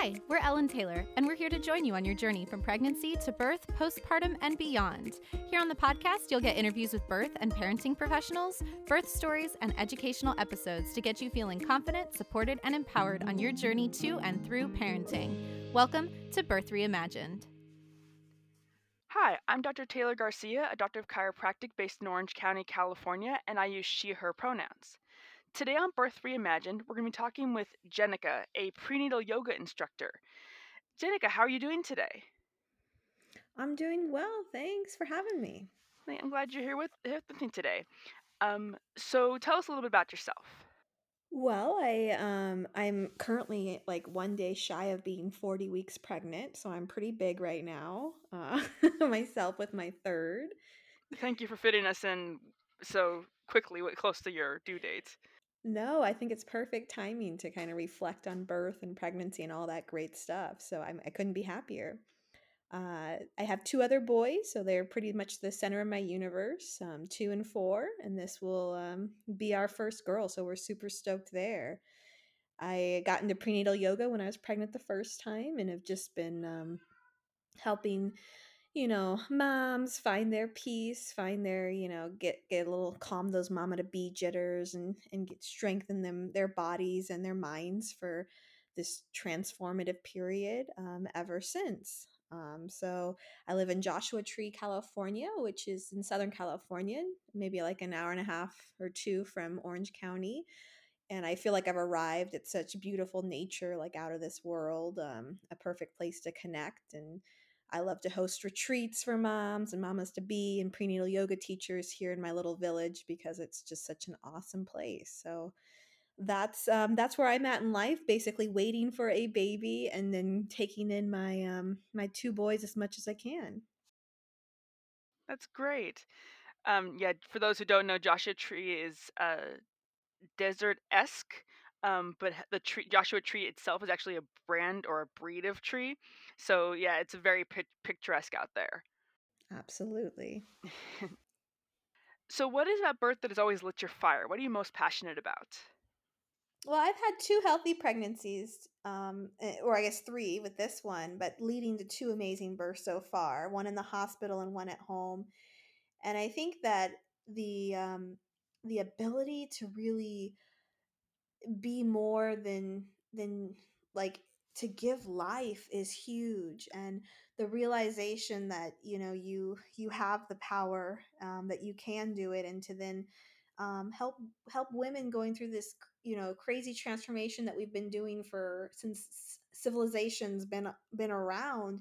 Hi, we're Ellen Taylor, and we're here to join you on your journey from pregnancy to birth, postpartum, and beyond. Here on the podcast, you'll get interviews with birth and parenting professionals, birth stories, and educational episodes to get you feeling confident, supported, and empowered on your journey to and through parenting. Welcome to Birth Reimagined. Hi, I'm Dr. Taylor Garcia, a doctor of chiropractic based in Orange County, California, and I use she, her pronouns. Today on Birth Reimagined, we're going to be talking with Jenica, a prenatal yoga instructor. Jenica, how are you doing today? I'm doing well. Thanks for having me. I'm glad you're here with, here with me today. Um, so tell us a little bit about yourself. Well, I um I'm currently like one day shy of being 40 weeks pregnant, so I'm pretty big right now. Uh, myself with my third. Thank you for fitting us in so quickly, close to your due date. No, I think it's perfect timing to kind of reflect on birth and pregnancy and all that great stuff. So I'm, I couldn't be happier. Uh, I have two other boys, so they're pretty much the center of my universe, um, two and four, and this will um, be our first girl. So we're super stoked there. I got into prenatal yoga when I was pregnant the first time and have just been um, helping you know, moms find their peace, find their, you know, get get a little calm those mama to be jitters and and get strengthen them their bodies and their minds for this transformative period um, ever since. Um, so I live in Joshua Tree, California, which is in Southern California, maybe like an hour and a half or two from Orange County. And I feel like I've arrived at such beautiful nature, like out of this world, um, a perfect place to connect and I love to host retreats for moms and mamas to be and prenatal yoga teachers here in my little village because it's just such an awesome place. So that's um, that's where I'm at in life, basically waiting for a baby and then taking in my um, my two boys as much as I can. That's great. Um, yeah, for those who don't know, Joshua Tree is uh, desert esque um, but the tree, Joshua tree itself is actually a brand or a breed of tree. So yeah, it's very picturesque out there. Absolutely. so, what is that birth that has always lit your fire? What are you most passionate about? Well, I've had two healthy pregnancies, um, eh, or I guess three with this one, but leading to two amazing births so far one in the hospital and one at home. And I think that the um, the ability to really be more than than like to give life is huge and the realization that you know you you have the power um, that you can do it and to then um, help help women going through this you know crazy transformation that we've been doing for since civilization's been been around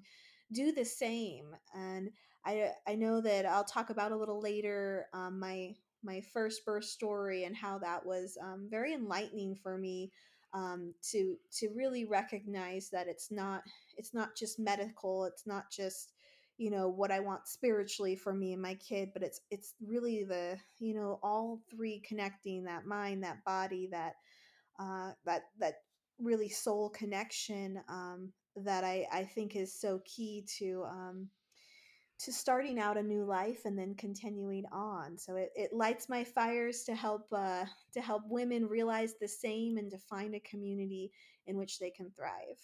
do the same. And i i know that i'll talk about a little later um, my my first birth story and how that was um, very enlightening for me um, to to really recognize that it's not it's not just medical it's not just you know what I want spiritually for me and my kid but it's it's really the you know all three connecting that mind that body that uh, that that really soul connection um, that I I think is so key to um, to starting out a new life and then continuing on. So it, it lights my fires to help uh, to help women realize the same and to find a community in which they can thrive.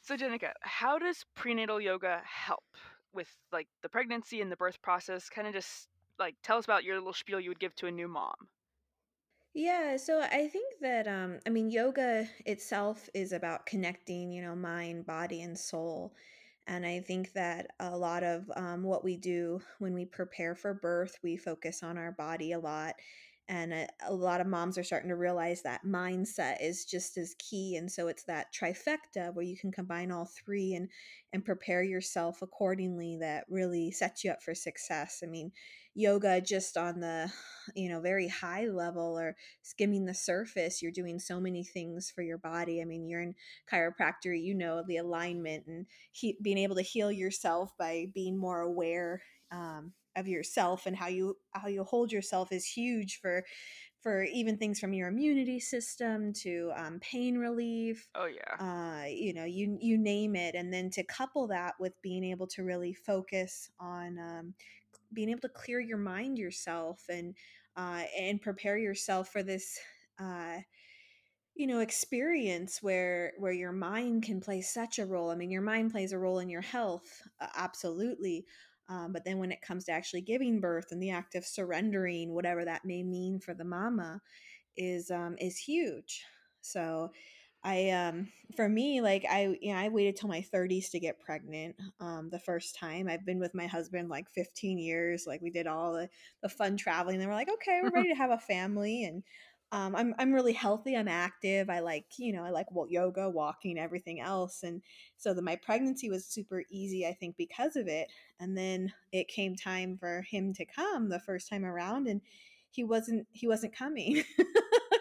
So Jenica, how does prenatal yoga help with like the pregnancy and the birth process? Kind of just like tell us about your little spiel you would give to a new mom. Yeah, so I think that um I mean yoga itself is about connecting, you know, mind, body and soul. And I think that a lot of um, what we do when we prepare for birth, we focus on our body a lot and a, a, lot of moms are starting to realize that mindset is just as key and so it's that trifecta where you can combine all three and and prepare yourself accordingly that really sets you up for success. I mean yoga just on the you know very high level or skimming the surface you're doing so many things for your body. I mean you're in chiropractor you know the alignment and he, being able to heal yourself by being more aware um, of yourself and how you how you hold yourself is huge for for even things from your immunity system to um, pain relief. Oh yeah. Uh, you know, you you name it, and then to couple that with being able to really focus on um, being able to clear your mind yourself and uh, and prepare yourself for this. Uh, you know experience where where your mind can play such a role i mean your mind plays a role in your health absolutely um, but then when it comes to actually giving birth and the act of surrendering whatever that may mean for the mama is um, is huge. So I um for me like I you know I waited till my 30s to get pregnant um the first time. I've been with my husband like 15 years. Like we did all the, the fun traveling. And we're like okay we're ready to have a family. And um, I'm I'm really healthy. I'm active. I like you know I like well, yoga, walking, everything else, and so the, my pregnancy was super easy. I think because of it. And then it came time for him to come the first time around, and he wasn't he wasn't coming.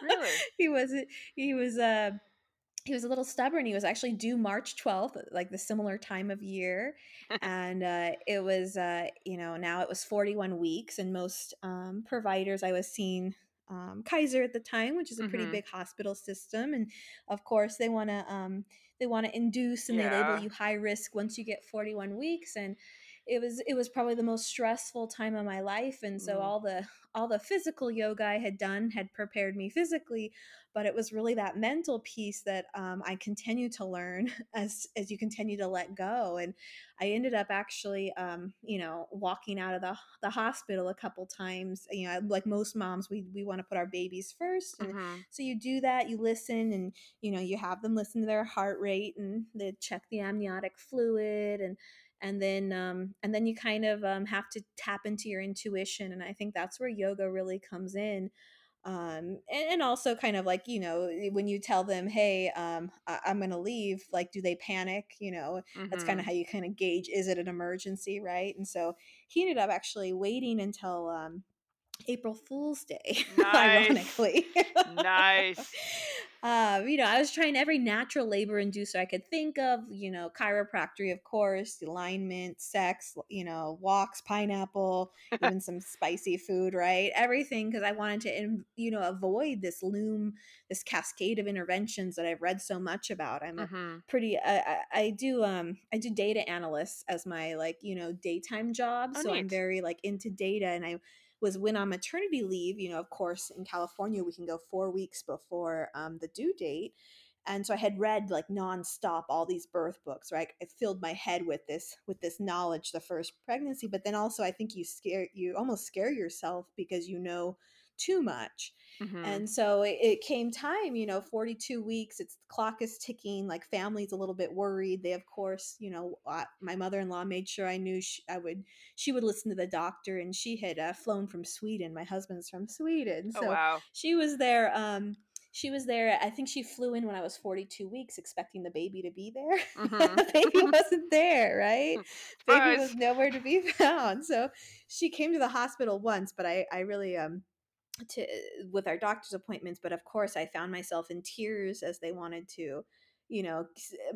Really? he wasn't. He was uh he was a little stubborn. He was actually due March 12th, like the similar time of year. and uh, it was, uh, you know, now it was 41 weeks. And most um, providers I was seeing um, Kaiser at the time, which is a pretty Mhm. big hospital system, and of course they want to um, they want to induce and they label you high risk once you get 41 weeks, and it was it was probably the most stressful time of my life, and so Mm. all the all the physical yoga I had done had prepared me physically, but it was really that mental piece that um, I continue to learn as as you continue to let go, and I ended up actually, um, you know, walking out of the the hospital a couple times. You know, like most moms, we we want to put our babies first, and Mhm. so you do that. You listen, and you know, you have them listen to their heart rate, and they check the amniotic fluid, and and then um, and then you kind of um, have to tap into your intuition, and I think that's where yoga really comes in um and, and also kind of like you know when you tell them hey um I- i'm gonna leave like do they panic you know? That's kind of how you kind of gauge is it an emergency right? And so he ended up actually waiting until um april fool's day Nice. ironically Nice. um, you know, I was trying every natural labor inducer I could think of, you know, chiropractic, of course, alignment, sex, you know, walks, pineapple, even some spicy food, right? Everything because I wanted to, you know, avoid this loom, this cascade of interventions that I've read so much about. I'm a Mhm. pretty, I, I, I do, um, I do data analysts as my like, you know, daytime job. Oh, so I'm very like into data and I was when on maternity leave, you know, of course, in California, we can go four weeks before um, the due date. And so I had read like nonstop all these birth books, right? It filled my head with this with this knowledge the first pregnancy, but then also I think you scare you almost scare yourself because you know too much. Mhm. And so it, it came time, you know, 42 weeks, it's the clock is ticking, like family's a little bit worried. They of course, you know, uh, my mother-in-law made sure I knew she, I would she would listen to the doctor and she had uh, flown from Sweden. My husband's from Sweden. Oh So wow. she was there um she was there i think she flew in when i was 42 weeks expecting the baby to be there Mhm. the baby wasn't there right baby was nowhere to be found so she came to the hospital once but i i really um to with our doctor's appointments but of course i found myself in tears as they wanted to you know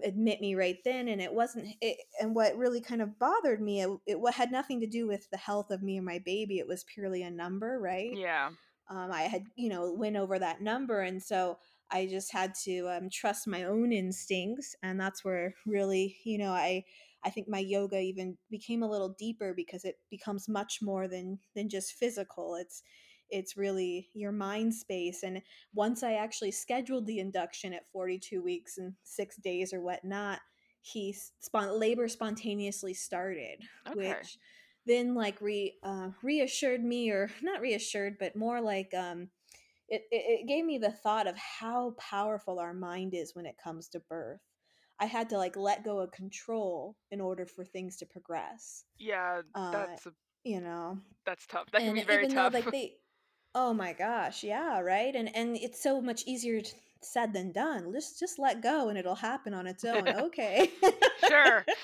admit me right then and it wasn't it, and what really kind of bothered me it, it had nothing to do with the health of me and my baby it was purely a number right Yeah. um, I had, you know, went over that number. And so I just had to um, trust my own instincts. And that's where really, you know, I, I think my yoga even became a little deeper because it becomes much more than, than just physical. It's, it's really your mind space. And once I actually scheduled the induction at 42 weeks and six days or whatnot, he spon- labor spontaneously started, Okay. which then like re uh, reassured me or not reassured but more like um it, it, it gave me the thought of how powerful our mind is when it comes to birth i had to like let go of control in order for things to progress Yeah, uh that's a, you know that's tough. That can and be very even though tough. like they oh my gosh yeah right and and it's so much easier t- said than done just just let go and it'll happen on its own okay Sure.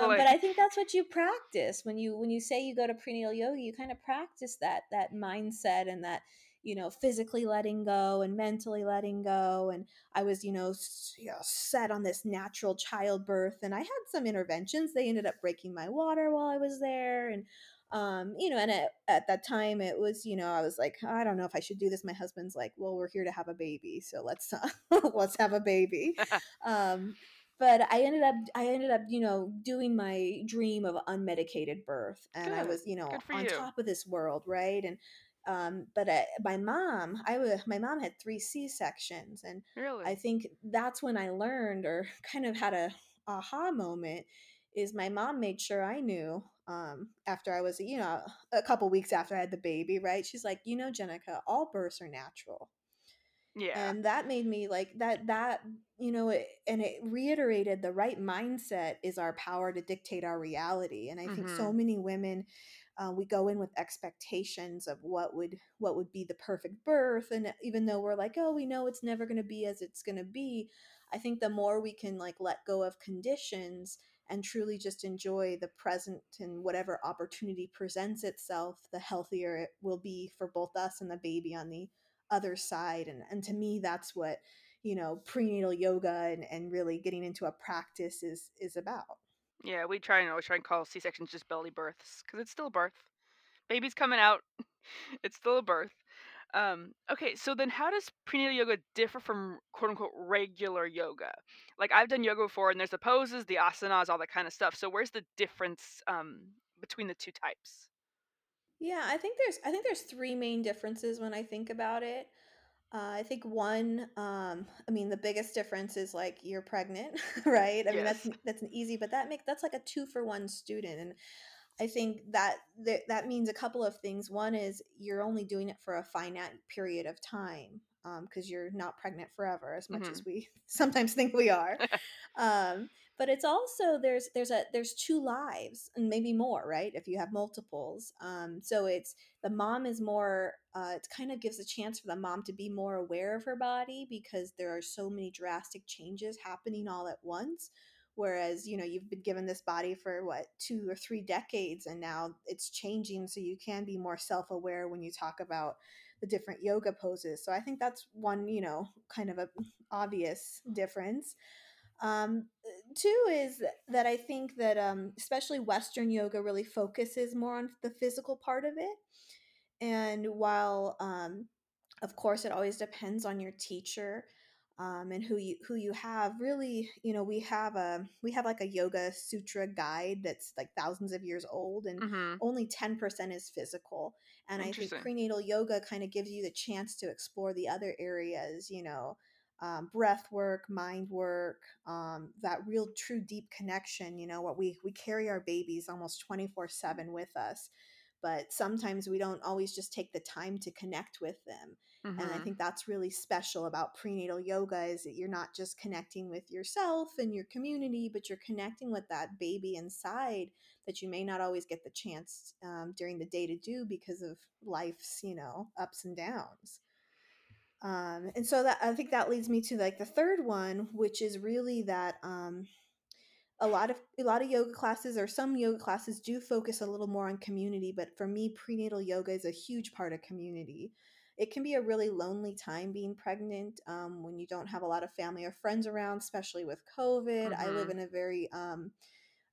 um, Totally. but I think that's what you practice when you when you say you go to prenatal yoga. You kind of practice that that mindset and that you know physically letting go and mentally letting go. And I was you know, s- you know set on this natural childbirth, and I had some interventions. They ended up breaking my water while I was there, and um you know and at, at that time it was you know i was like i don't know if i should do this my husband's like well we're here to have a baby so let's uh, let's have a baby um but I ended up I ended up you know doing my dream of unmedicated birth and I was you know on you. top of this world right and Um, but I, my mom, I was my mom had three C sections, and Really? I think that's when I learned or kind of had a aha moment. Is my mom made sure I knew um, after I was, you know, a couple weeks after I had the baby, right? She's like, you know, Jenica, all births are natural Yeah. and that made me like that that you know it, and it reiterated the right mindset is our power to dictate our reality and i think so Mhm. many women uh, we go in with expectations of what would what would be the perfect birth and even though we're like oh we know it's never going to be as it's going to be i think the more we can like let go of conditions and truly just enjoy the present and whatever opportunity presents itself the healthier it will be for both us and the baby on the other side and and to me that's what you know prenatal yoga and, and really getting into a practice is is about Yeah, we try and always try and call C-sections just belly births because it's still a birth. Baby's coming out. It's still a birth. Um, okay, so then how does prenatal yoga differ from quote unquote regular yoga? Like I've done yoga before and there's the poses, the asanas, all that kind of stuff. So where's the difference um, between the two types? yeah i think there's i think there's three main differences when i think about it uh, i think one um i mean the biggest difference is like you're pregnant right i mean that's that's an easy but that make that's like a two for one student and I think that that, that means a couple of things. One is you're only doing it for a finite period of time because um, you're not pregnant forever, as much as hmm we sometimes think we are. Um, but it's also there's there's a there's two lives and maybe more, right? If you have multiples, um, so it's the mom is more. Uh, it kind of gives a chance for the mom to be more aware of her body because there are so many drastic changes happening all at once whereas you know you've been given this body for what two or three decades and now it's changing so you can be more self-aware when you talk about the different yoga poses. So i think that's one you know kind of a obvious difference. Um, two is that i think that um, especially western yoga really focuses more on the physical part of it. And while um, of course it always depends on your teacher um, and who you who you have really you know we have a we have like a yoga sutra guide that's like thousands of years old and hmm only 10% is physical. And i think prenatal yoga kind of gives you the chance to explore the other areas you know um, breath work mind work um, that real true deep connection you know what we we carry our babies almost 24 7 with us but sometimes we don't always just take the time to connect with them and i hmm think that's really special about prenatal yoga is that you're not just connecting with yourself and your community but you're connecting with that baby inside that you may not always get the chance um, during the day to do because of life's you know ups and downs. Um, and so that i think that leads me to like the third one which is really that um, a lot of a lot of yoga classes or some yoga classes do focus a little more on community but for me prenatal yoga is a huge part of community it can be a really lonely time being pregnant um, when you don't have a lot of family or friends around especially with covid i live hmm in a very um,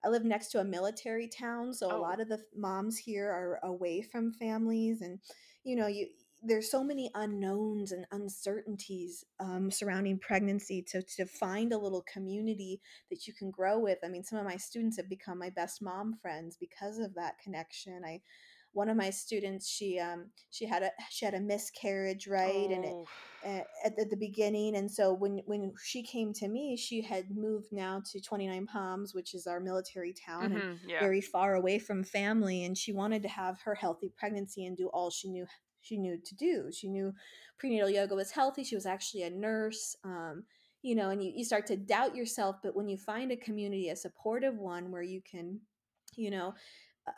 I live next to a military town, so a Oh, lot of the moms here are away from families, and you know, you there's so many unknowns and uncertainties um, surrounding pregnancy. To to find a little community that you can grow with. I mean, some of my students have become my best mom friends because of that connection. I one of my students, she um she had a she had a miscarriage, right, and it oh, uh, at the, the beginning and so when when she came to me she had moved now to 29 palms which is our military town and hmm yeah. very far away from family and she wanted to have her healthy pregnancy and do all she knew she knew to do she knew prenatal yoga was healthy she was actually a nurse um, you know and you, you start to doubt yourself but when you find a community a supportive one where you can you know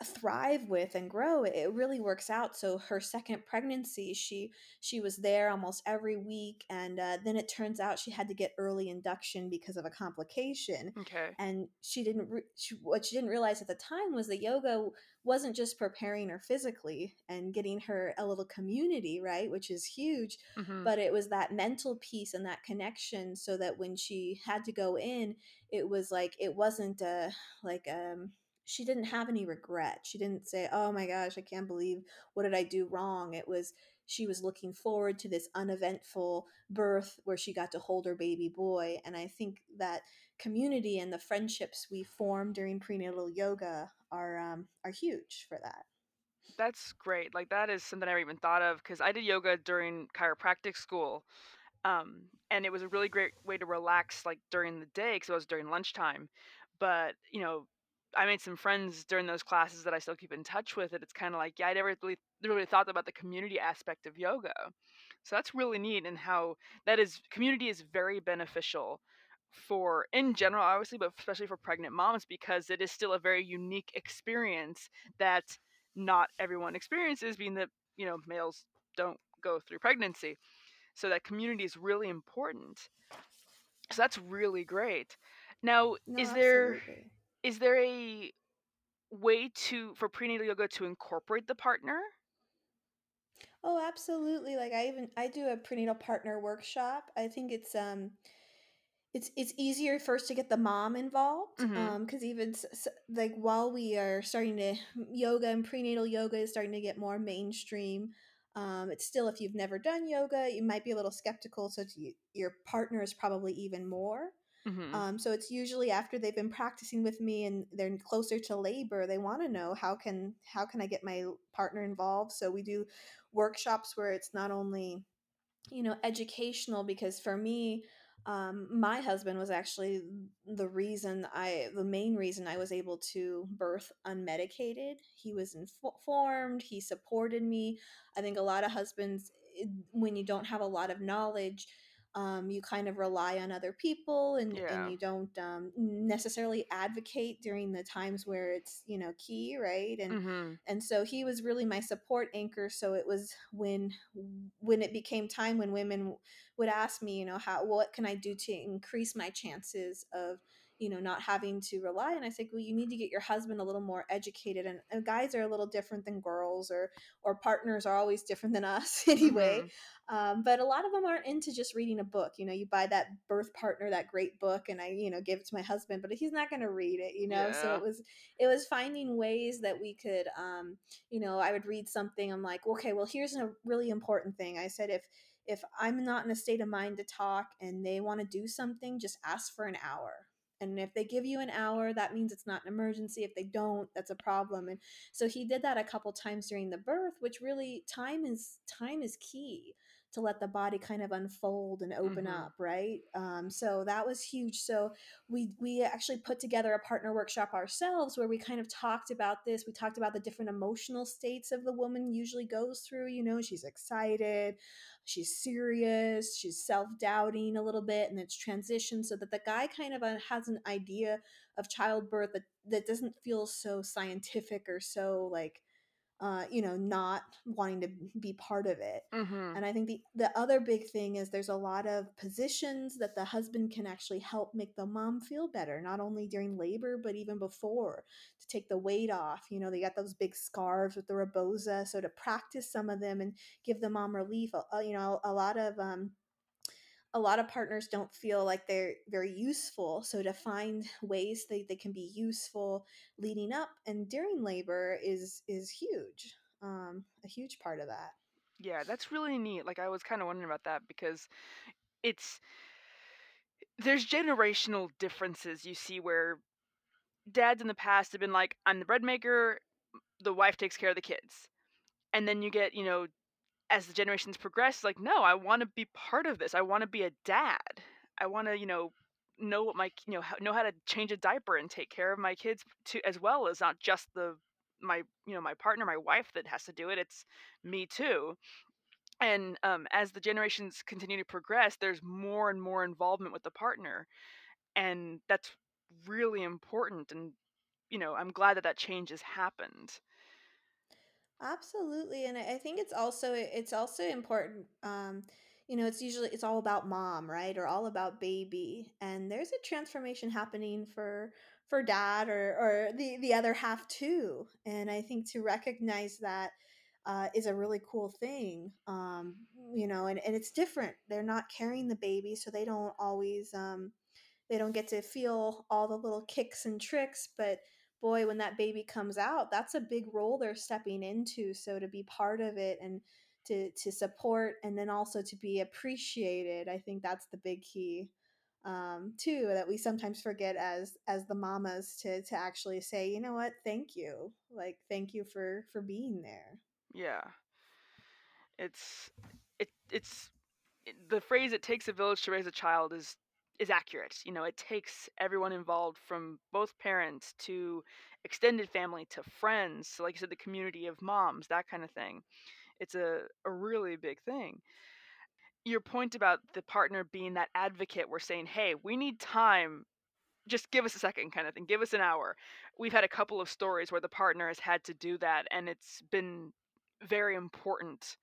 thrive with and grow it really works out so her second pregnancy she she was there almost every week and uh, then it turns out she had to get early induction because of a complication Okay. and she didn't re- she, what she didn't realize at the time was that yoga wasn't just preparing her physically and getting her a little community right which is huge hmm but it was that mental piece and that connection so that when she had to go in it was like it wasn't a like um she didn't have any regret she didn't say oh my gosh i can't believe what did i do wrong it was she was looking forward to this uneventful birth where she got to hold her baby boy and i think that community and the friendships we form during prenatal yoga are um, are huge for that That's great. Like that is something I never even thought of because I did yoga during chiropractic school, um, and it was a really great way to relax, like during the day because it was during lunchtime. But you know, I made some friends during those classes that I still keep in touch with. And it's kind of like, yeah, I never really really thought about the community aspect of yoga. So that's really neat, and how that is community is very beneficial for in general obviously but especially for pregnant moms because it is still a very unique experience that not everyone experiences being that you know males don't go through pregnancy so that community is really important so that's really great now No, is there absolutely. Is there a way to for prenatal yoga to incorporate the partner Oh, absolutely. Like I even I do a prenatal partner workshop. I think it's um it's it's easier first to get the mom involved mhm um because even s- like while we are starting to yoga and prenatal yoga is starting to get more mainstream um it's still if you've never done yoga you might be a little skeptical so you, your partner is probably even more mhm um so it's usually after they've been practicing with me and they're closer to labor they want to know how can how can i get my partner involved so we do workshops where it's not only you know, educational because for me, um, my husband was actually the reason I, the main reason I was able to birth unmedicated. He was informed, he supported me. I think a lot of husbands, eh, when you don't have a lot of knowledge, um, you kind of rely on other people and, and you don't um, necessarily advocate during the times where it's you know key right? And mhm and so he was really my support anchor so it was when when it became time when women would ask me you know how what can i do to increase my chances of you know not having to rely and i said well you need to get your husband a little more educated and, and guys are a little different than girls or or partners are always different than us anyway mhm um, but a lot of them aren't into just reading a book you know you buy that birth partner that great book and i you know give it to my husband but he's not going to read it you know so it was it was finding ways that we could um, you know i would read something i'm like okay well here's a really important thing i said if if i'm not in a state of mind to talk and they want to do something just ask for an hour and if they give you an hour that means it's not an emergency if they don't that's a problem and so he did that a couple times during the birth which really time is time is key to let the body kind of unfold and open mhm up right? Um, so that was huge so we we actually put together a partner workshop ourselves where we kind of talked about this we talked about the different emotional states of the woman usually goes through you know she's excited she's serious she's self-doubting a little bit and it's transition so that the guy kind of uh, has an idea of childbirth that that doesn't feel so scientific or so like uh, you know, not wanting to be part of it. mhm And I think the the other big thing is there's a lot of positions that the husband can actually help make the mom feel better, not only during labor but even before to take the weight off. You know, they got those big scarves with the rebozo, so to practice some of them and give the mom relief. Uh, you know, a lot of um, a lot of partners don't feel like they're very useful. So to find ways that they can be useful leading up and during labor is is huge. Um, a huge part of that. yeah that's really neat like i was kind of wondering about that because it's there's generational differences you see where dads in the past have been like, I'm the bread maker, the wife takes care of the kids. And then you get, you know, as the generations progress, like, no, I want to be part of this. I want to be a dad. I want to, you know, know what my, you know, know how to change a diaper and take care of my kids too, as well as not just the my, you know, my partner, my wife that has to do it. It's me too. And um, as the generations continue to progress, there's more and more involvement with the partner, and that's really important. And you know, I'm glad that that change has happened. Absolutely, and I think it's also it's also important. Um, you know, it's usually it's all about mom, right, or all about baby, and there's a transformation happening for for dad or or the the other half too. And I think to recognize that uh, is a really cool thing. Um, you know, and and it's different. They're not carrying the baby, so they don't always um they don't get to feel all the little kicks and tricks but boy when that baby comes out that's a big role they're stepping into so to be part of it and to to support and then also to be appreciated i think that's the big key um, too that we sometimes forget as as the mamas to to actually say you know what? Thank you. Like thank you for for being there. Yeah. It's it it's the phrase "it takes a village to raise a child" is is accurate. You know, it takes everyone involved from both parents to extended family to friends, so like you said, the community of moms, that kind of thing. It's a a really big thing. Your point about the partner being that advocate, we're saying, "Hey, we need time. Just give us a second, kind of thing. Give us an hour. We've had a couple of stories where the partner has had to do that, and it's been very important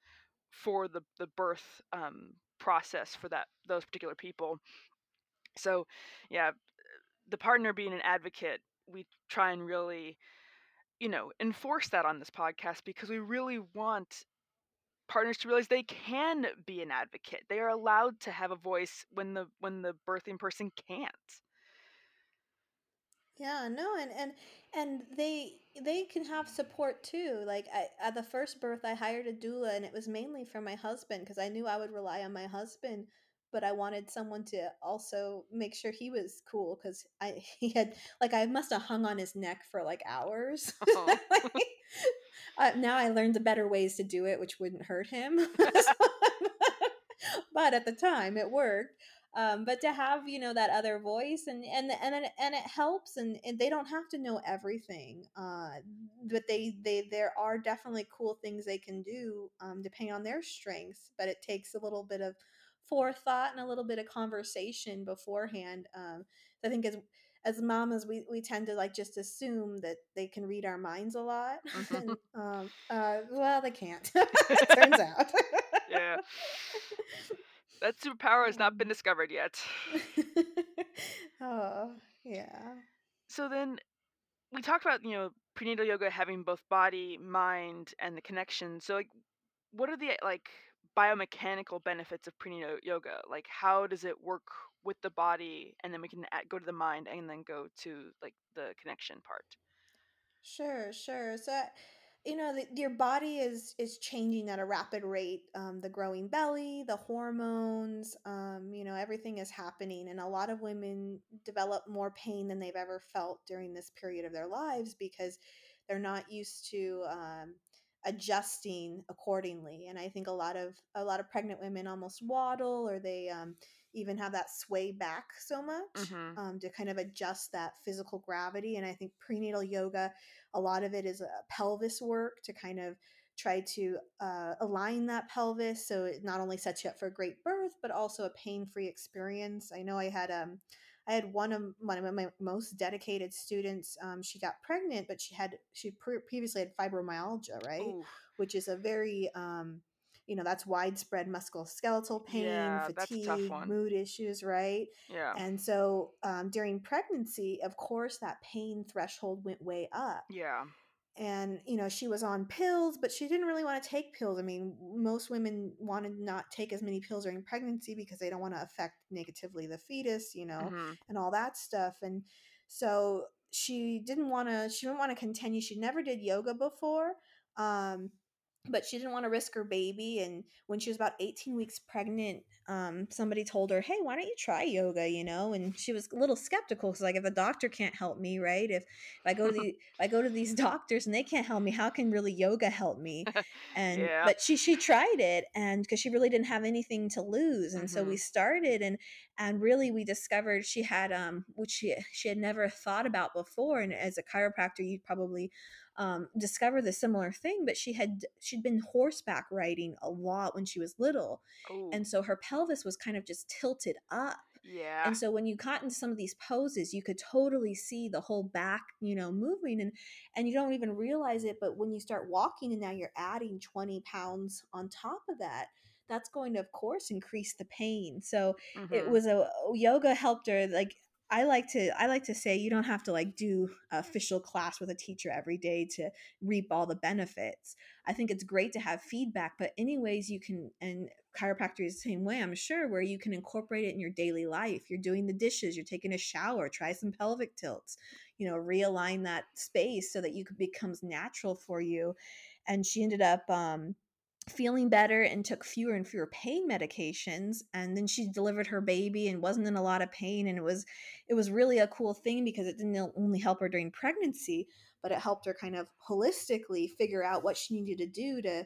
for the the birth um, process for that those particular people. So, yeah, the partner being an advocate, we try and really, you know, enforce that on this podcast because we really want partners to realize they can be an advocate. They are allowed to have a voice when the when the birthing person can't. Yeah, no, and and and they they can have support too. Like I, at the first birth, I hired a doula, and it was mainly for my husband because I knew I would rely on my husband, but I wanted someone to also make sure he was cool because I he had like I must have hung on his neck for like hours. Oh. uh, now I learned the better ways to do it, which wouldn't hurt him. but at the time, it worked um, but to have you know that other voice and and and it, and it helps and, and they don't have to know everything uh, but they they there are definitely cool things they can do um, depending on their strengths but it takes a little bit of forethought and a little bit of conversation beforehand um, i think as as mamas we, we tend to like just assume that they can read our minds a lot Mhm. and um, uh, well they can't turns out yeah, that superpower has not been discovered yet. oh, yeah. So then we talked about you know prenatal yoga having both body, mind, and the connection. So like, what are the like biomechanical benefits of prenatal yoga? Like, how does it work with the body, and then we can go to the mind, and then go to like the connection part. Sure, sure. So, you know, the, your body is is changing at a rapid rate. Um, the growing belly, the hormones, um, you know, everything is happening, and a lot of women develop more pain than they've ever felt during this period of their lives because they're not used to um, adjusting accordingly. And I think a lot of a lot of pregnant women almost waddle, or they um, even have that sway back so much Mm-hmm. um, to kind of adjust that physical gravity. And I think prenatal yoga a lot of it is a pelvis work to kind of try to uh, align that pelvis so it not only sets you up for a great birth, but also a pain-free experience. I know I had um I had one of one of my most dedicated students. Um, she got pregnant, but she had she pre- previously had fibromyalgia, right, Ooh, which is a very um, you know that's widespread musculoskeletal pain, yeah, that's a tough fatigue, mood issues, right? Yeah, And so um, during pregnancy, of course, that pain threshold went way up. yeah, And, you know, she was on pills, but she didn't really want to take pills. I mean, most women want to not take as many pills during pregnancy because they don't want to affect negatively the fetus, you know, mm-hmm. and all that stuff. And so she didn't want to, she didn't want to continue. She never did yoga before. Um, but she didn't want to risk her baby and when she was about 18 weeks pregnant um, somebody told her hey why don't you try yoga you know and she was a little skeptical because like if a doctor can't help me right if, if i go to the if i go to these doctors and they can't help me how can really yoga help me and Yeah. but she she tried it and because she really didn't have anything to lose and so Mm-hmm. we started and and really we discovered she had um which she she had never thought about before and as a chiropractor you probably um, discover the similar thing but she had she'd been horseback riding a lot when she was little Ooh, and so her pelvis was kind of just tilted up. Yeah, and so when you got into some of these poses you could totally see the whole back you know moving and and you don't even realize it but when you start walking and now you're adding 20 pounds on top of that that's going to of course increase the pain. So it mhm. was a yoga helped her like i like to i like to say you don't have to like do official class with a teacher every day to reap all the benefits. I think it's great to have feedback but anyways you can and chiropractor is the same way i'm sure where you can incorporate it in your daily life. You're doing the dishes you're taking a shower try some pelvic tilts you know realign that space so that you could becomes natural for you. And she ended up um feeling better and took fewer and fewer pain medications and then she delivered her baby and wasn't in a lot of pain and it was it was really a cool thing because it didn't only help her during pregnancy but it helped her kind of holistically figure out what she needed to do to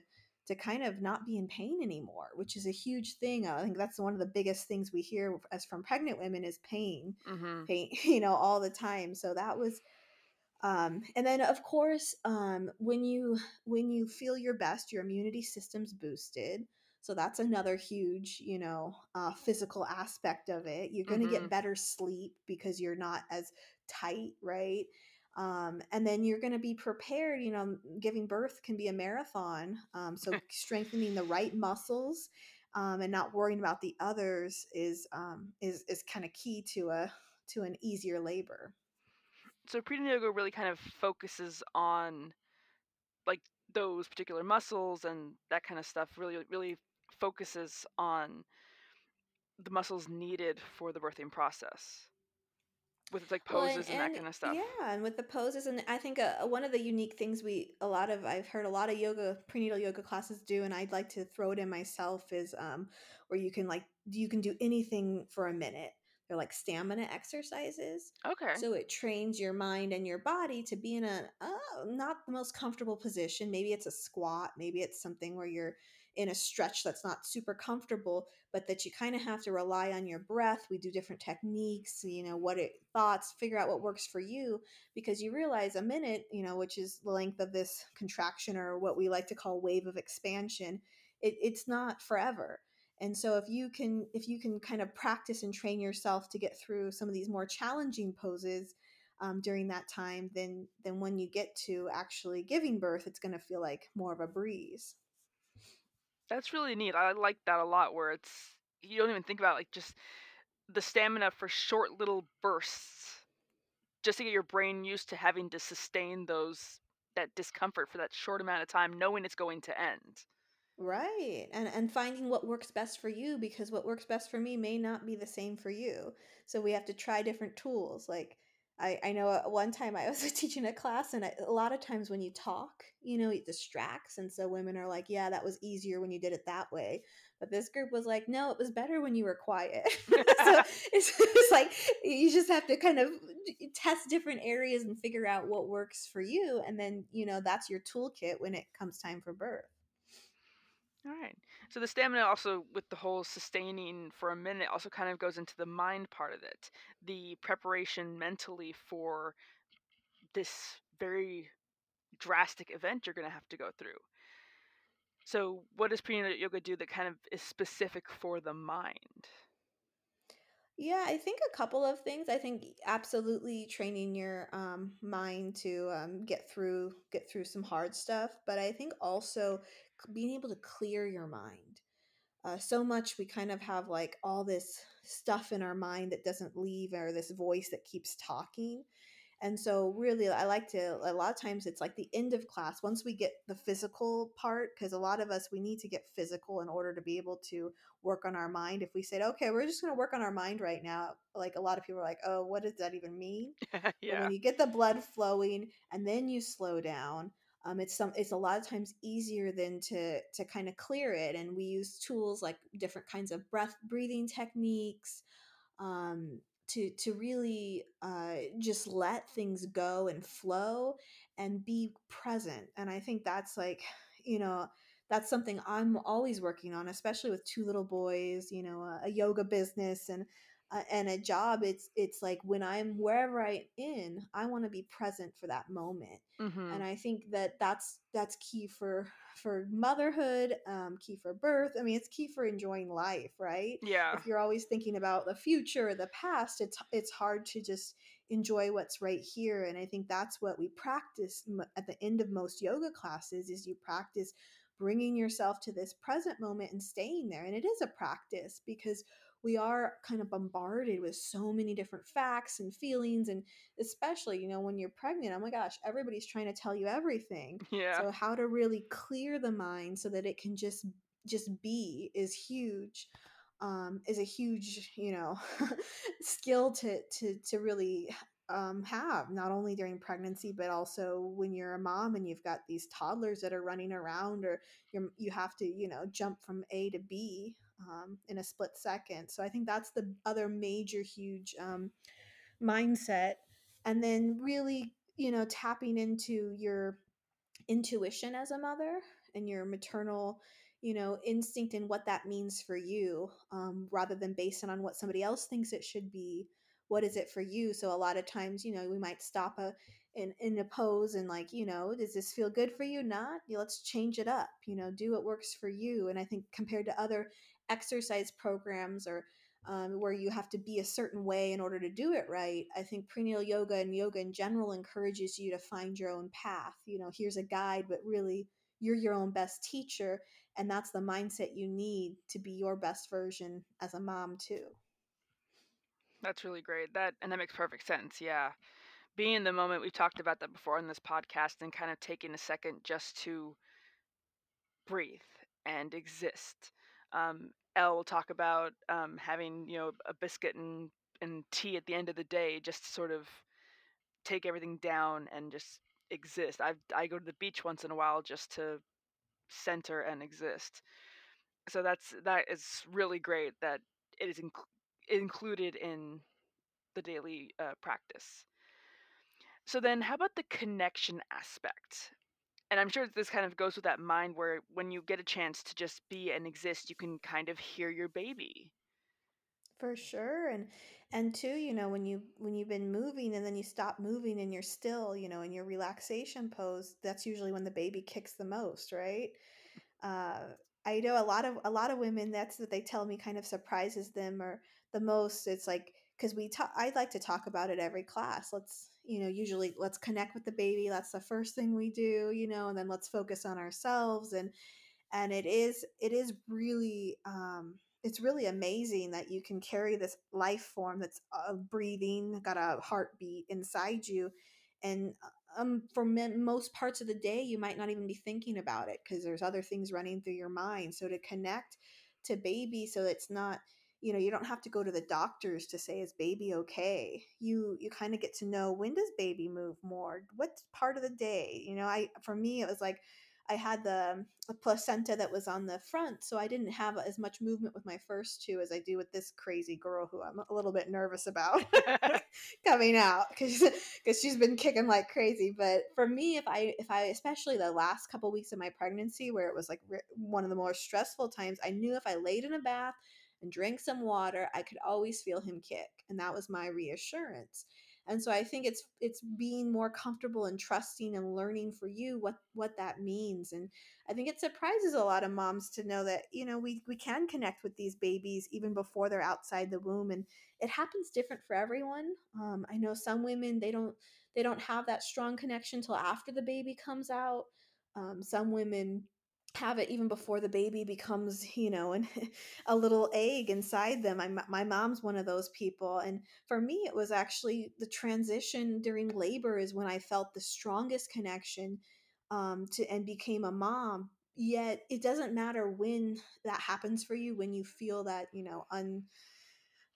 to kind of not be in pain anymore which is a huge thing i think that's one of the biggest things we hear as from pregnant women is pain Mm-hmm. pain you know all the time so that was um, and then of course um, when you when you feel your best your immunity system's boosted. So that's another huge you know uh, physical aspect of it. You're going to Mhm. get better sleep because you're not as tight right? Um, and then you're going to be prepared you know giving birth can be a marathon um, so strengthening the right muscles um, and not worrying about the others is um, is is kind of key to a to an easier labor So prenatal yoga really kind of focuses on like those particular muscles and that kind of stuff. Really, really focuses on the muscles needed for the birthing process with like Well, and, poses and, that kind of stuff. yeah, and with the poses, and I think uh, one of the unique things we a lot of I've heard a lot of yoga prenatal yoga classes do, and I'd like to throw it in myself is um where you can like you can do anything for a minute. They're like stamina exercises, Okay. so it trains your mind and your body to be in a uh, not the most comfortable position. Maybe it's a squat, maybe it's something where you're in a stretch that's not super comfortable, but that you kind of have to rely on your breath. We do different techniques, you know, what it thoughts, figure out what works for you because you realize a minute, you know, which is the length of this contraction or what we like to call wave of expansion, it, it's not forever. And so if you can if you can kind of practice and train yourself to get through some of these more challenging poses um, during that time, then then when you get to actually giving birth, it's going to feel like more of a breeze. That's really neat. I like that a lot where it's you don't even think about like just the stamina for short little bursts just to get your brain used to having to sustain those that discomfort for that short amount of time knowing it's going to end. Right. And and finding what works best for you because what works best for me may not be the same for you. So we have to try different tools. Like I, I know at one time I was teaching a class and I, a lot of times when you talk, you know, it distracts. And so women are like, yeah, that was easier when you did it that way. But this group was like, no, it was better when you were quiet. so it's, it's like you just have to kind of test different areas and figure out what works for you. And then, you know, that's your toolkit when it comes time for birth. All right. So the stamina also with the whole sustaining for a minute also kind of goes into the mind part of it. The preparation mentally for this very drastic event you're going to have to go through. So what does prenatal yoga do that kind of is specific for the mind? Yeah, I think a couple of things. I think absolutely training your um, mind to um, get through get through some hard stuff, but I think also being able to clear your mind. Uh, so much we kind of have like all this stuff in our mind that doesn't leave, or this voice that keeps talking. And so, really, I like to, a lot of times it's like the end of class, once we get the physical part, because a lot of us, we need to get physical in order to be able to work on our mind. If we said, okay, we're just going to work on our mind right now, like a lot of people are like, oh, what does that even mean? But yeah. when you get the blood flowing and then you slow down, um, it's some it's a lot of times easier than to to kind of clear it. And we use tools like different kinds of breath breathing techniques um, to to really uh, just let things go and flow and be present. And I think that's like you know that's something I'm always working on, especially with two little boys. You know, a, a yoga business and uh, and a job. It's it's like when I'm wherever I'm in, I want to be present for that moment hmm and i think that that's that's key for for motherhood um, key for birth i mean it's key for enjoying life right Yeah. if you're always thinking about the future or the past it's it's hard to just enjoy what's right here and i think that's what we practice at the end of most yoga classes is you practice bringing yourself to this present moment and staying there and it is a practice because we are kind of bombarded with so many different facts and feelings and especially you know when you're pregnant oh my gosh everybody's trying to tell you everything Yeah. so how to really clear the mind so that it can just just be is huge um is a huge you know skill to to to really um, have, not only during pregnancy, but also when you're a mom and you've got these toddlers that are running around, or you you have to, you know, jump from A to B um, in a split second. So I think that's the other major, huge um, mindset. And then really, you know, tapping into your intuition as a mother and your maternal you know instinct and what that means for you um, rather than based on what somebody else thinks it should be what is it for you so a lot of times you know we might stop a in, in a pose and like you know does this feel good for you not let's change it up you know do what works for you and i think compared to other exercise programs or um, where you have to be a certain way in order to do it right. I think prenatal yoga and yoga in general encourages you to find your own path. You know, here's a guide, but really you're your own best teacher. And that's the mindset you need to be your best version as a mom, too. That's really great. That and that makes perfect sense. Yeah. Being in the moment, we've talked about that before on this podcast and kind of taking a second just to breathe and exist. Um, will talk about um, having you know a biscuit and and tea at the end of the day, just to sort of take everything down and just exist. I I go to the beach once in a while just to center and exist. So that's that is really great that it is inc- included in the daily uh, practice. So then, how about the connection aspect? and I'm sure this kind of goes with that mind where when you get a chance to just be and exist, you can kind of hear your baby. For sure. And and too, you know, when you when you've been moving and then you stop moving and you're still, you know, in your relaxation pose, that's usually when the baby kicks the most, right? Uh I know a lot of a lot of women that's what they tell me kind of surprises them or the most. It's like because we talk I'd like to talk about it every class. Let's you know, usually let's connect with the baby. That's the first thing we do, you know, and then let's focus on ourselves. And and it is it is really um, it's really amazing that you can carry this life form that's uh, breathing, got a heartbeat inside you, and um, for most parts of the day, you might not even be thinking about it because there's other things running through your mind. So to connect to baby, so it's not you know you don't have to go to the doctors to say is baby okay? You you kind of get to know when does baby move more? What part of the day? You know i for me it was like i had the placenta that was on the front so i didn't have as much movement with my first two as i do with this crazy girl who i'm a little bit nervous about coming out because because she's been kicking like crazy. But for me if i if i especially the last couple weeks of my pregnancy where it was like one of the more stressful times i knew if i laid in a bath and drank some water, I could always feel him kick. And that was my reassurance. And so I think it's it's being more comfortable and trusting and learning for you what what that means. And I think it surprises a lot of moms to know that, you know, we we can connect with these babies even before they're outside the womb and it happens different for everyone. Um, I know some women they don't they don't have that strong connection till after the baby comes out. Um, some women have it even before the baby becomes you know and a little egg inside them. I'm, my mom's one of those people and for me it was actually the transition during labor is when i felt the strongest connection um, to and became a mom. Yet it doesn't matter when that happens for you when you feel that you know un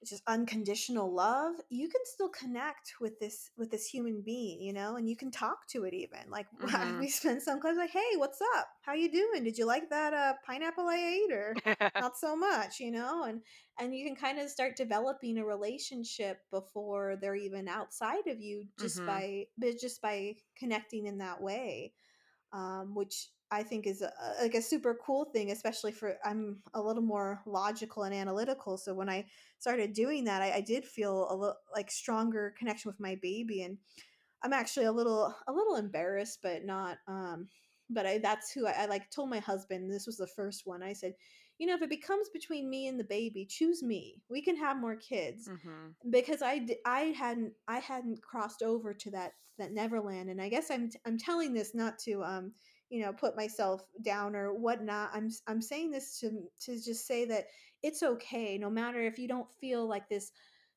just unconditional love you can still connect with this with this human being you know and you can talk to it even like mm-hmm. we spend some time like hey what's up how you doing did you like that uh, pineapple i ate or not so much you know and and you can kind of start developing a relationship before they're even outside of you just mm-hmm. by just by connecting in that way um, which I think is a, like a super cool thing, especially for I'm a little more logical and analytical. So when I started doing that, I, I did feel a little like stronger connection with my baby, and I'm actually a little a little embarrassed, but not. Um, but I that's who I, I like told my husband. This was the first one. I said, you know, if it becomes between me and the baby, choose me. We can have more kids mm-hmm. because I I hadn't I hadn't crossed over to that that Neverland, and I guess I'm I'm telling this not to um you know put myself down or whatnot i'm i'm saying this to to just say that it's okay no matter if you don't feel like this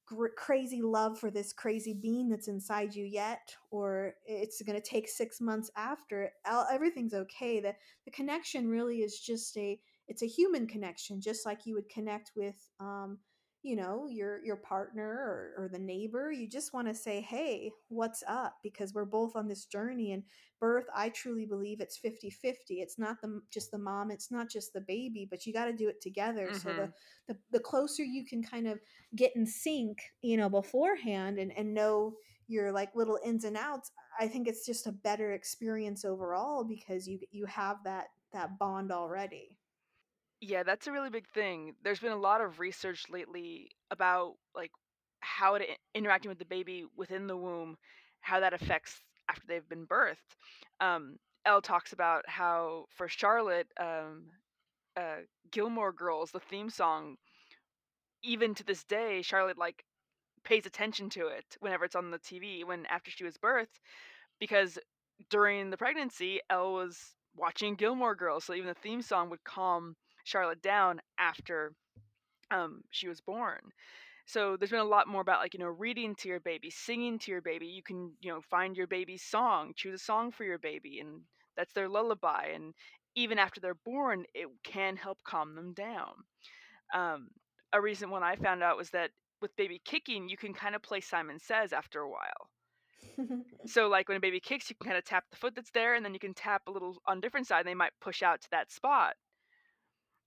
gr- crazy love for this crazy being that's inside you yet or it's going to take six months after everything's okay the, the connection really is just a it's a human connection just like you would connect with um, you know your your partner or, or the neighbor you just want to say hey what's up? because we're both on this journey and birth i truly believe it's 50 50 it's not the just the mom it's not just the baby but you got to do it together mm-hmm. so the, the the closer you can kind of get in sync you know beforehand and and know your like little ins and outs i think it's just a better experience overall because you you have that that bond already yeah, that's a really big thing. There's been a lot of research lately about like how interacting with the baby within the womb, how that affects after they've been birthed. Um, Elle talks about how for Charlotte, um, uh, Gilmore Girls, the theme song, even to this day, Charlotte like pays attention to it whenever it's on the TV when after she was birthed, because during the pregnancy, Elle was watching Gilmore Girls, so even the theme song would calm Charlotte down after um, she was born. So there's been a lot more about like you know reading to your baby, singing to your baby. You can you know find your baby's song, choose a song for your baby, and that's their lullaby. And even after they're born, it can help calm them down. Um, a recent one I found out was that with baby kicking, you can kind of play Simon Says after a while. so like when a baby kicks, you can kind of tap the foot that's there, and then you can tap a little on different side, and they might push out to that spot.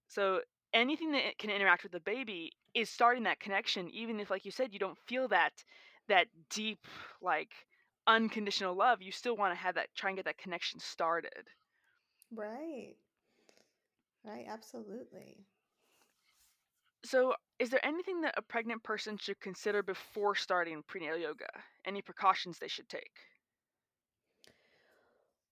So anything that can interact with the baby is starting that connection, even if, like you said, you don't feel that that deep, like unconditional love. You still want to have that, try and get that connection started. Right. Right. Absolutely. So, is there anything that a pregnant person should consider before starting prenatal yoga? Any precautions they should take?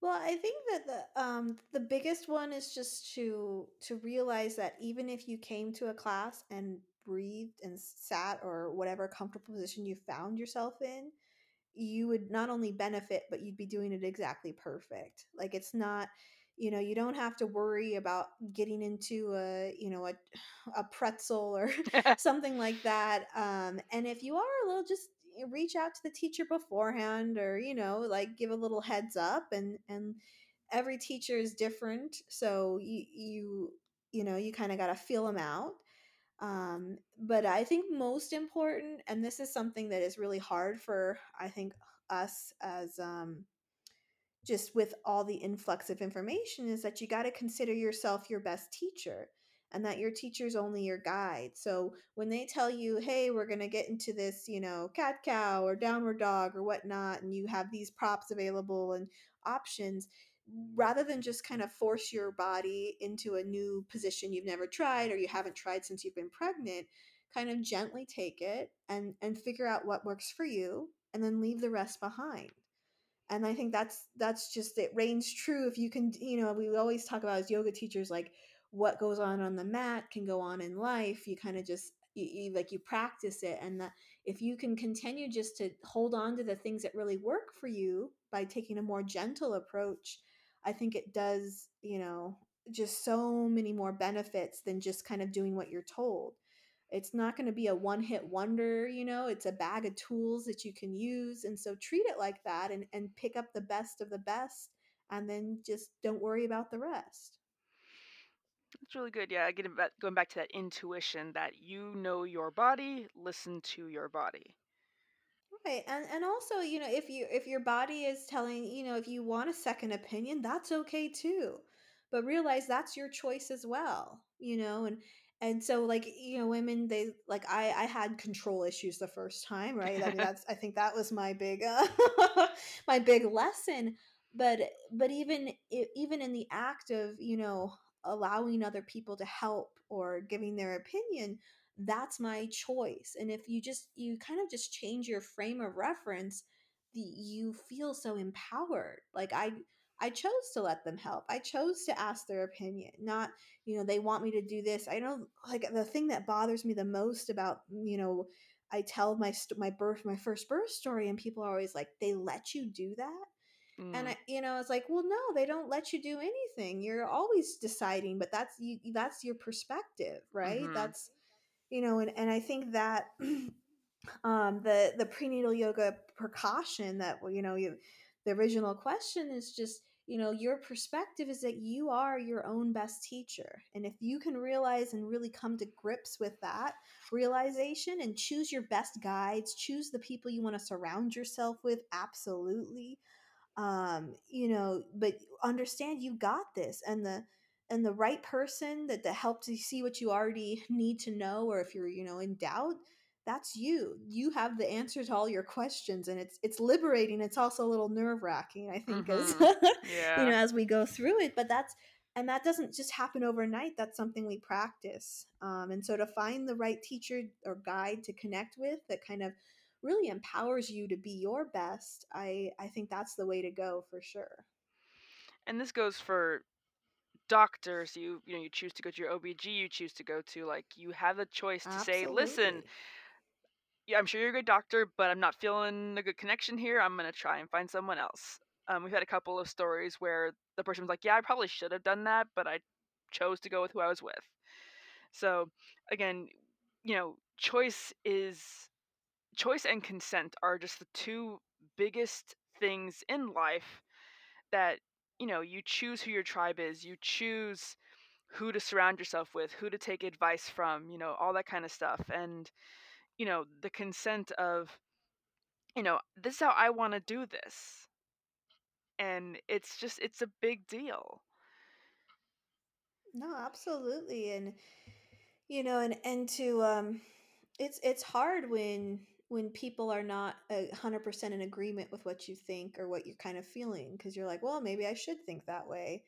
Well, I think that the um the biggest one is just to to realize that even if you came to a class and breathed and sat or whatever comfortable position you found yourself in, you would not only benefit but you'd be doing it exactly perfect. Like it's not you know, you don't have to worry about getting into a, you know, a a pretzel or something like that. Um and if you are a little just reach out to the teacher beforehand or you know like give a little heads up and and every teacher is different so you you you know you kind of got to feel them out um, but i think most important and this is something that is really hard for i think us as um, just with all the influx of information is that you got to consider yourself your best teacher and that your teacher's only your guide. So when they tell you, hey, we're going to get into this, you know, cat cow or downward dog or whatnot, and you have these props available and options, rather than just kind of force your body into a new position you've never tried or you haven't tried since you've been pregnant, kind of gently take it and and figure out what works for you and then leave the rest behind and i think that's that's just it reigns true if you can you know we always talk about as yoga teachers like what goes on on the mat can go on in life you kind of just you, you, like you practice it and that if you can continue just to hold on to the things that really work for you by taking a more gentle approach i think it does you know just so many more benefits than just kind of doing what you're told. It's not going to be a one hit wonder you know it's a bag of tools that you can use and so treat it like that and, and pick up the best of the best and then just don't worry about the rest it's really good. Yeah, getting back, going back to that intuition that you know your body, listen to your body. Right. And and also, you know, if you if your body is telling, you know, if you want a second opinion, that's okay too. But realize that's your choice as well, you know, and and so like, you know, women they like I I had control issues the first time, right? I mean, that's I think that was my big uh, my big lesson. But but even even in the act of, you know, allowing other people to help or giving their opinion that's my choice and if you just you kind of just change your frame of reference the, you feel so empowered like i i chose to let them help i chose to ask their opinion not you know they want me to do this i know like the thing that bothers me the most about you know i tell my my birth my first birth story and people are always like they let you do that Mm. And I, you know, it's like, well, no, they don't let you do anything. You're always deciding, but that's you. That's your perspective, right? Mm-hmm. That's, you know, and and I think that, um, the the prenatal yoga precaution that you know you, the original question is just you know, your perspective is that you are your own best teacher. And if you can realize and really come to grips with that realization and choose your best guides, choose the people you want to surround yourself with, absolutely. Um, you know, but understand you got this and the and the right person that, that helps you see what you already need to know or if you're, you know, in doubt, that's you. You have the answer to all your questions, and it's it's liberating. It's also a little nerve wracking, I think, mm-hmm. as yeah. you know, as we go through it. But that's and that doesn't just happen overnight. That's something we practice. Um, and so to find the right teacher or guide to connect with that kind of really empowers you to be your best, I I think that's the way to go for sure. And this goes for doctors you you know you choose to go to your obg you choose to go to like you have a choice to Absolutely. say listen yeah, I'm sure you're a good doctor, but I'm not feeling a good connection here. I'm gonna try and find someone else. Um, we've had a couple of stories where the person was like, "Yeah, I probably should have done that, but I chose to go with who I was with." So again, you know, choice is choice and consent are just the two biggest things in life that you know you choose who your tribe is you choose who to surround yourself with who to take advice from you know all that kind of stuff and you know the consent of you know this is how i want to do this. And it's just it's a big deal. No absolutely and you know and and to um it's it's hard when when people are not a 100% in agreement with what you think or what you're kind of feeling because you're like well maybe i should think that way.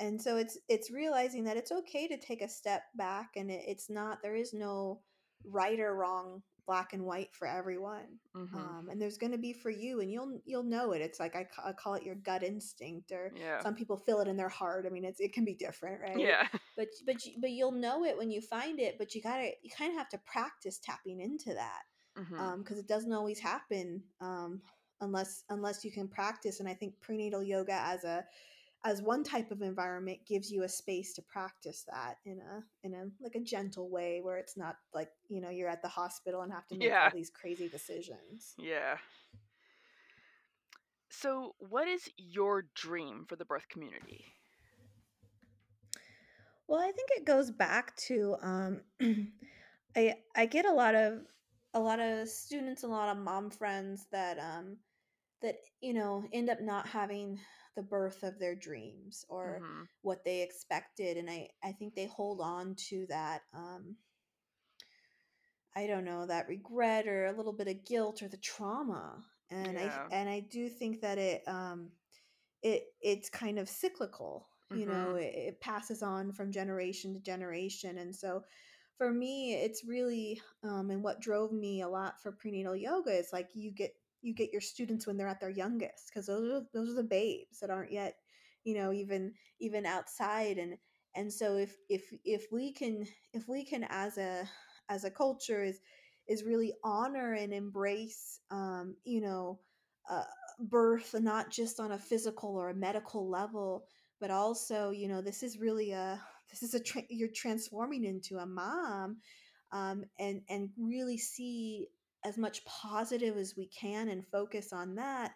And so it's it's realizing that it's okay to take a step back and it, it's not there is no right or wrong black and white for everyone mm-hmm. um, and there's going to be for you and you'll you'll know it. It's like I, I call it your gut instinct or yeah. some people feel it in their heart. I mean it's it can be different right? Yeah. But but but you'll know it when you find it but you gotta you kind of have to practice tapping into that because mm-hmm. um, it doesn't always happen um, unless unless you can practice and i think prenatal yoga as a as one type of environment gives you a space to practice that in a in a like a gentle way where it's not like you know you're at the hospital and have to make yeah. all these crazy decisions yeah so what is your dream for the birth community well i think it goes back to um i i get a lot of a lot of students a lot of mom friends that um that you know end up not having the birth of their dreams or mm-hmm. what they expected and i i think they hold on to that um i don't know that regret or a little bit of guilt or the trauma and yeah. i and i do think that it um it it's kind of cyclical mm-hmm. you know it, it passes on from generation to generation and so for me it's really um and what drove me a lot for prenatal yoga is like you get you get your students when they're at their youngest because those are those are the babes that aren't yet you know even even outside and and so if if if we can if we can as a as a culture is is really honor and embrace um you know uh, birth not just on a physical or a medical level but also you know this is really a this is a tra- you're transforming into a mom um, and and really see as much positive as we can and focus on that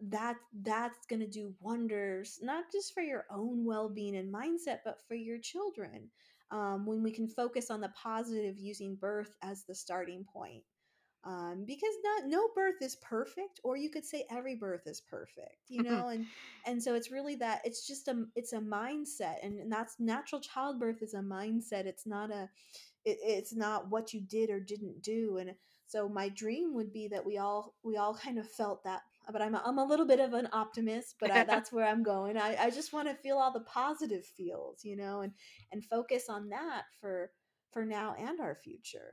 that that's going to do wonders not just for your own well-being and mindset but for your children um, when we can focus on the positive using birth as the starting point um, because not no birth is perfect or you could say every birth is perfect you know and and so it's really that it's just a it's a mindset and, and that's natural childbirth is a mindset it's not a it, it's not what you did or didn't do and so my dream would be that we all we all kind of felt that. But I'm a, I'm a little bit of an optimist, but I, that's where I'm going. I, I just want to feel all the positive feels, you know, and and focus on that for for now and our future.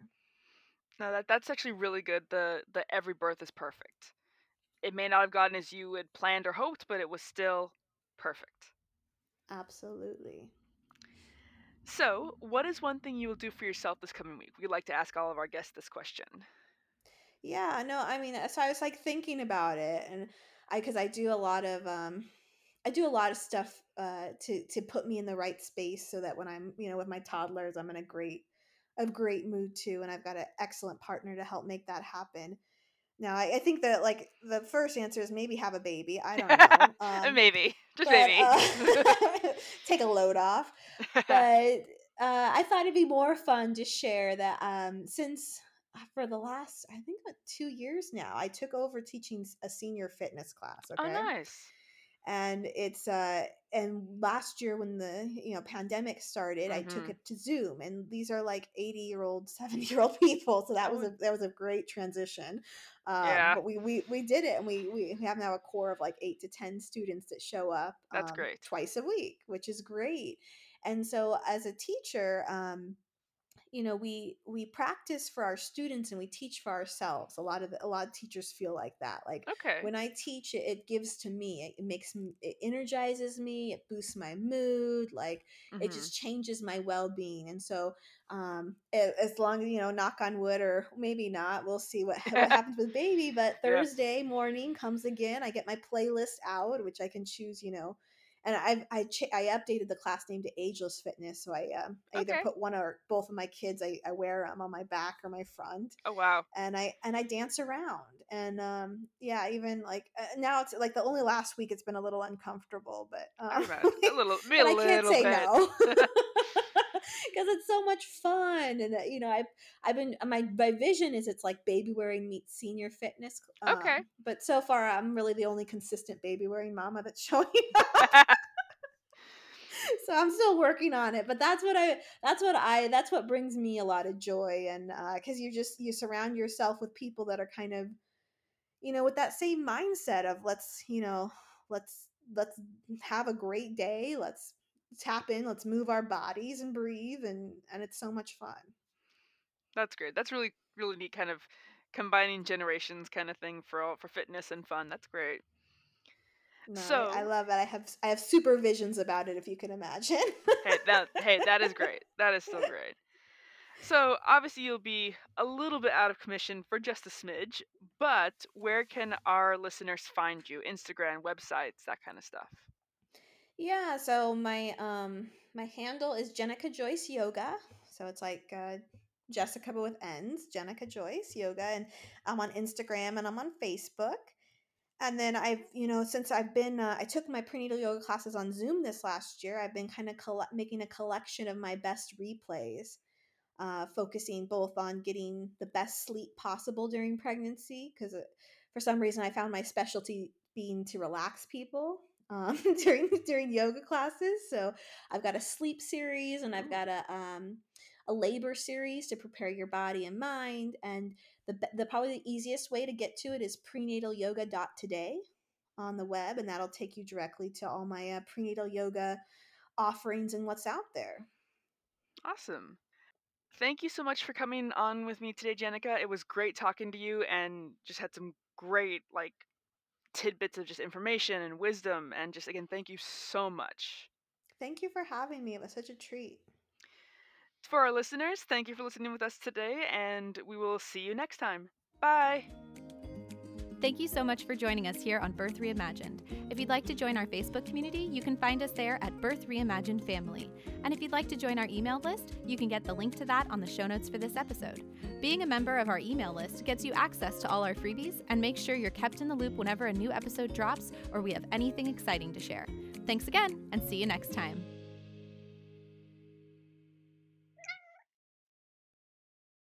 No, that that's actually really good. The the every birth is perfect. It may not have gotten as you had planned or hoped, but it was still perfect. Absolutely. So, what is one thing you will do for yourself this coming week? We'd like to ask all of our guests this question. Yeah, no, I mean, so I was like thinking about it, and I because I do a lot of um, I do a lot of stuff uh to to put me in the right space so that when I'm you know with my toddlers, I'm in a great a great mood too, and I've got an excellent partner to help make that happen. Now, I, I think that like the first answer is maybe have a baby. I don't know. Um, maybe, just but, maybe. uh, take a load off. But uh, I thought it'd be more fun to share that um, since uh, for the last I think about two years now, I took over teaching a senior fitness class. oh, Okay, nice. and it's uh and last year when the you know pandemic started i took Mhm. it to zoom and these are like 80 year old 70 year old people so that was a that was a great transition um Yeah. but we we we did it and we we have now a core of like 8 to 10 students that show up That's um, great. twice a week which is great and so as a teacher um you know we we practice for our students and we teach for ourselves a lot of a lot of teachers feel like that like Okay. when I teach it, it gives to me. It, it makes me, it energizes me. It boosts my mood. Like it Mhm. just changes my well being. And so, um, as long as you know, knock on wood, or maybe not, we'll see what what happens with baby. But Yeah. Thursday morning comes again. I get my playlist out, which I can choose. You know. And I I ch- I updated the class name to Ageless Fitness, so I um I either put one or both of my kids I, I wear them on my back or my front, Oh wow. and I and I dance around and um yeah even like uh, now it's like the only last week it's been a little uncomfortable but I um, imagine a little, a I can't say bit. no because it's so much fun and uh, you know I've I've been my my vision is it's like baby wearing meets senior fitness um, Okay. but so far I'm really the only consistent baby wearing mama that's showing up so I'm still working on it, but that's what I that's what I that's what brings me a lot of joy and uh cuz you just you surround yourself with people that are kind of you know with that same mindset of let's, you know, let's let's have a great day, let's tap in, let's move our bodies and breathe and and it's so much fun. That's great. That's really, really neat. Kind of combining generations, kind of thing for all for fitness and fun. That's great. No, I, I love it. I have I have super visions about it if you can imagine. hey, that hey, that is great. That is still great. So obviously you'll be a little bit out of commission for just a smidge, but where can our listeners find you? Instagram, websites, that kind of stuff. Yeah, so my um my handle is Jenica Joyce Yoga. So it's like uh Jessica but with ends, Jenica Joyce Yoga, and I'm on Instagram and I'm on Facebook. And then I've, you know, since I've been, uh, I took my prenatal yoga classes on Zoom this last year. I've been kind of colle- making a collection of my best replays, uh, focusing both on getting the best sleep possible during pregnancy, because for some reason I found my specialty being to relax people um, during during yoga classes. So I've got a sleep series, and I've got a um, a labor series to prepare your body and mind, and the, the probably the easiest way to get to it is prenatalyoga.today on the web and that'll take you directly to all my uh, prenatal yoga offerings and what's out there awesome. Thank you so much for coming on with me today, Jenica. It was great talking to you and just had some great like tidbits of just information and wisdom and just again thank you so much. thank you for having me it was such a treat For our listeners, thank you for listening with us today and we will see you next time. Bye. Thank you so much for joining us here on Birth Reimagined. If you'd like to join our Facebook community, you can find us there at Birth Reimagined Family. And if you'd like to join our email list, you can get the link to that on the show notes for this episode. Being a member of our email list gets you access to all our freebies and makes sure you're kept in the loop whenever a new episode drops or we have anything exciting to share. Thanks again, and see you next time.